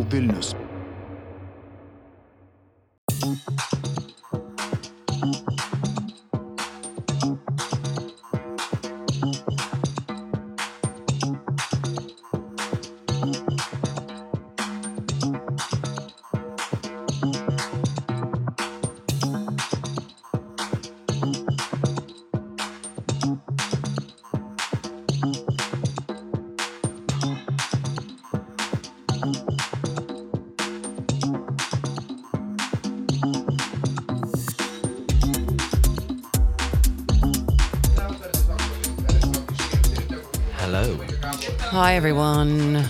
Radio Vilnius. Hi, everyone.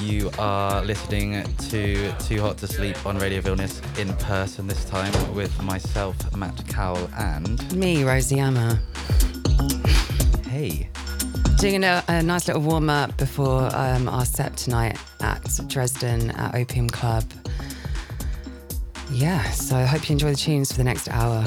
You are listening to Too Hot to Sleep on Radio Vilnius in person this time with myself, Matt Cowell, and Me, Rosie Ama. hey, Doing a, a nice little warm up before um, our set tonight at Dresden at Opium Club. Yeah, so I hope you enjoy the tunes for the next hour.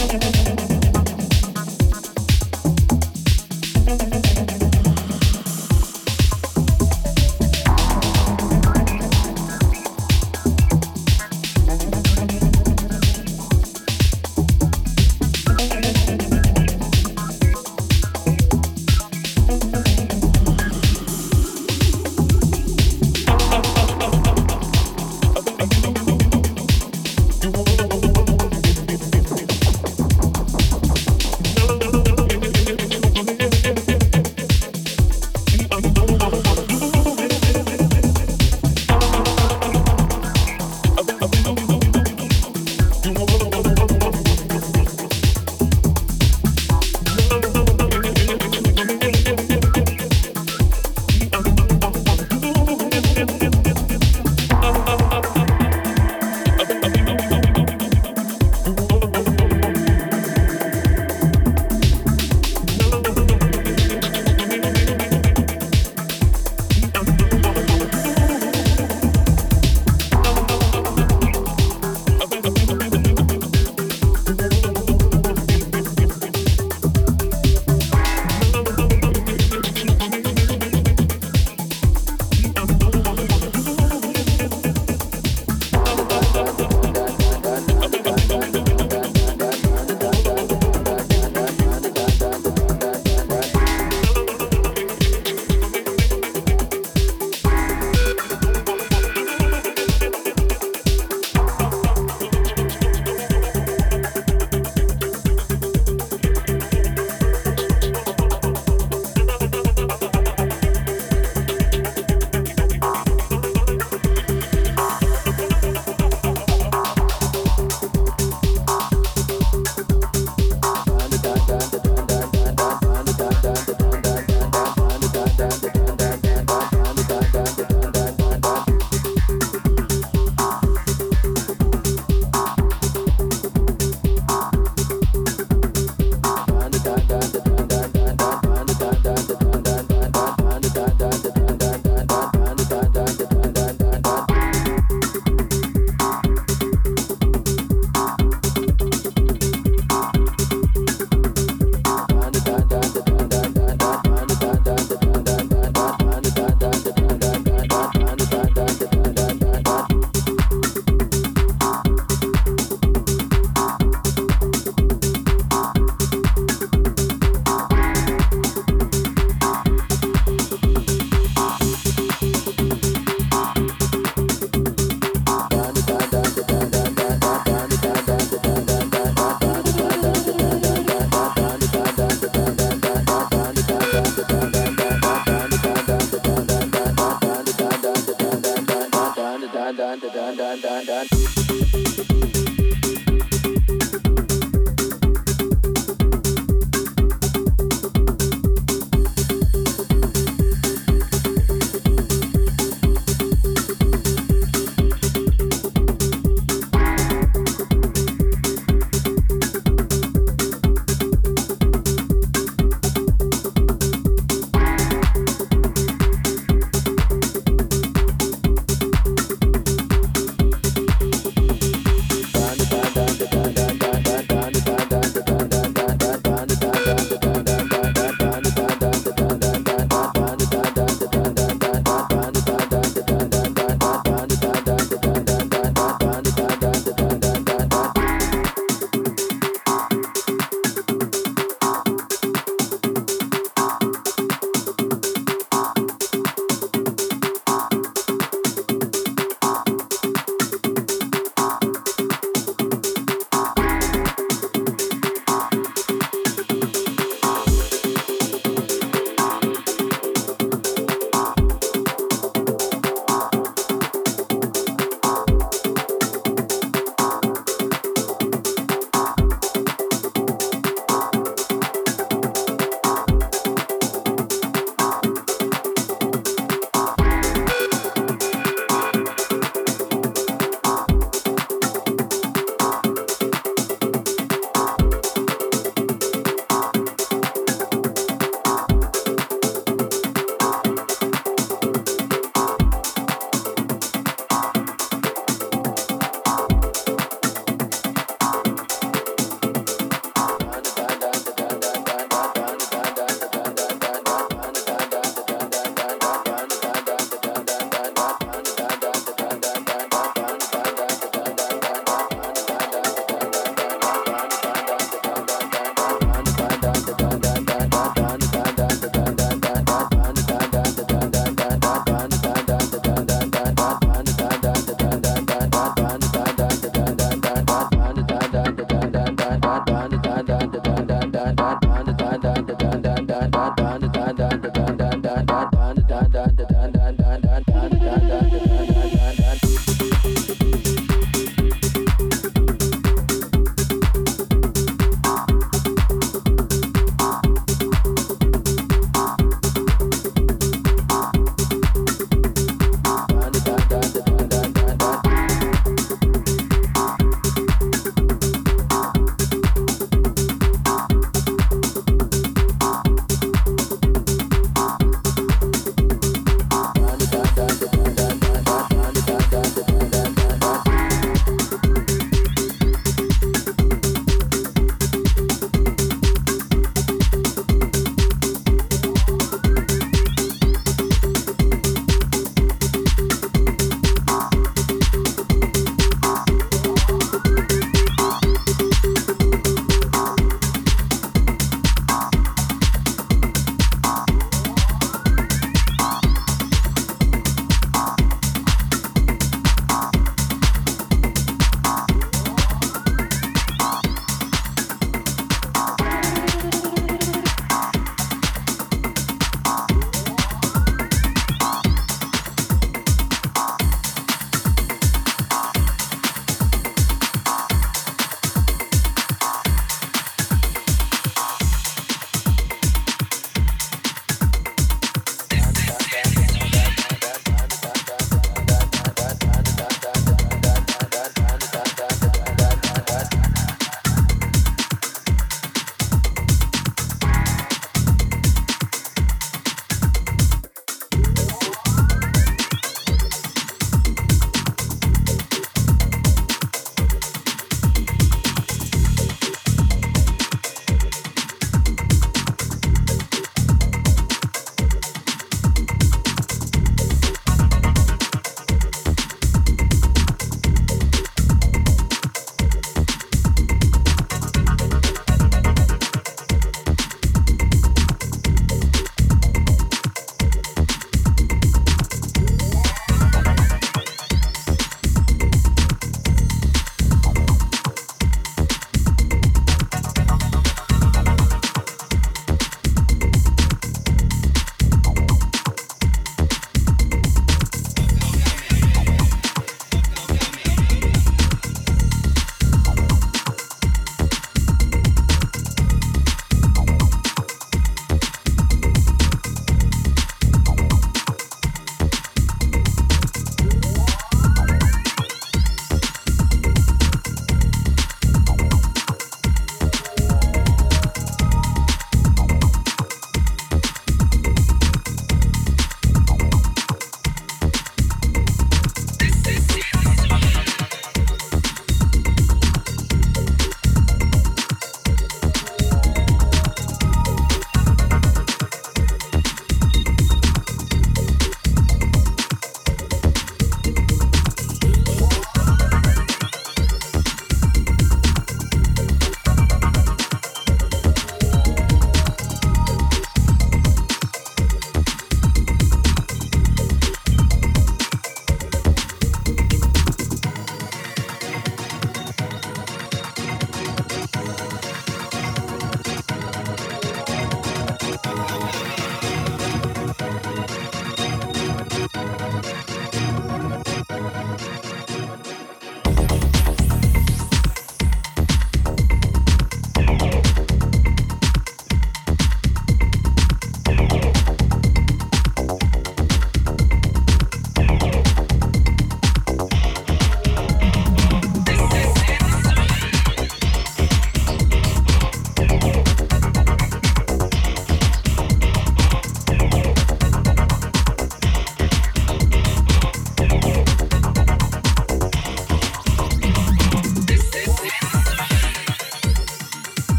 Thank you.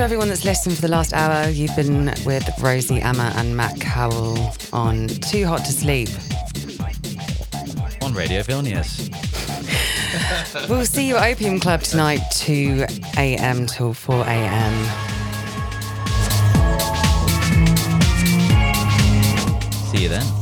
To everyone that's listened for the last hour. You've been with Rosie Ama and Matt Cowell on Too Hot to Sleep. On Radio Vilnius. we'll see you at Opium Club tonight, 2 a.m. till 4 a.m. See you then.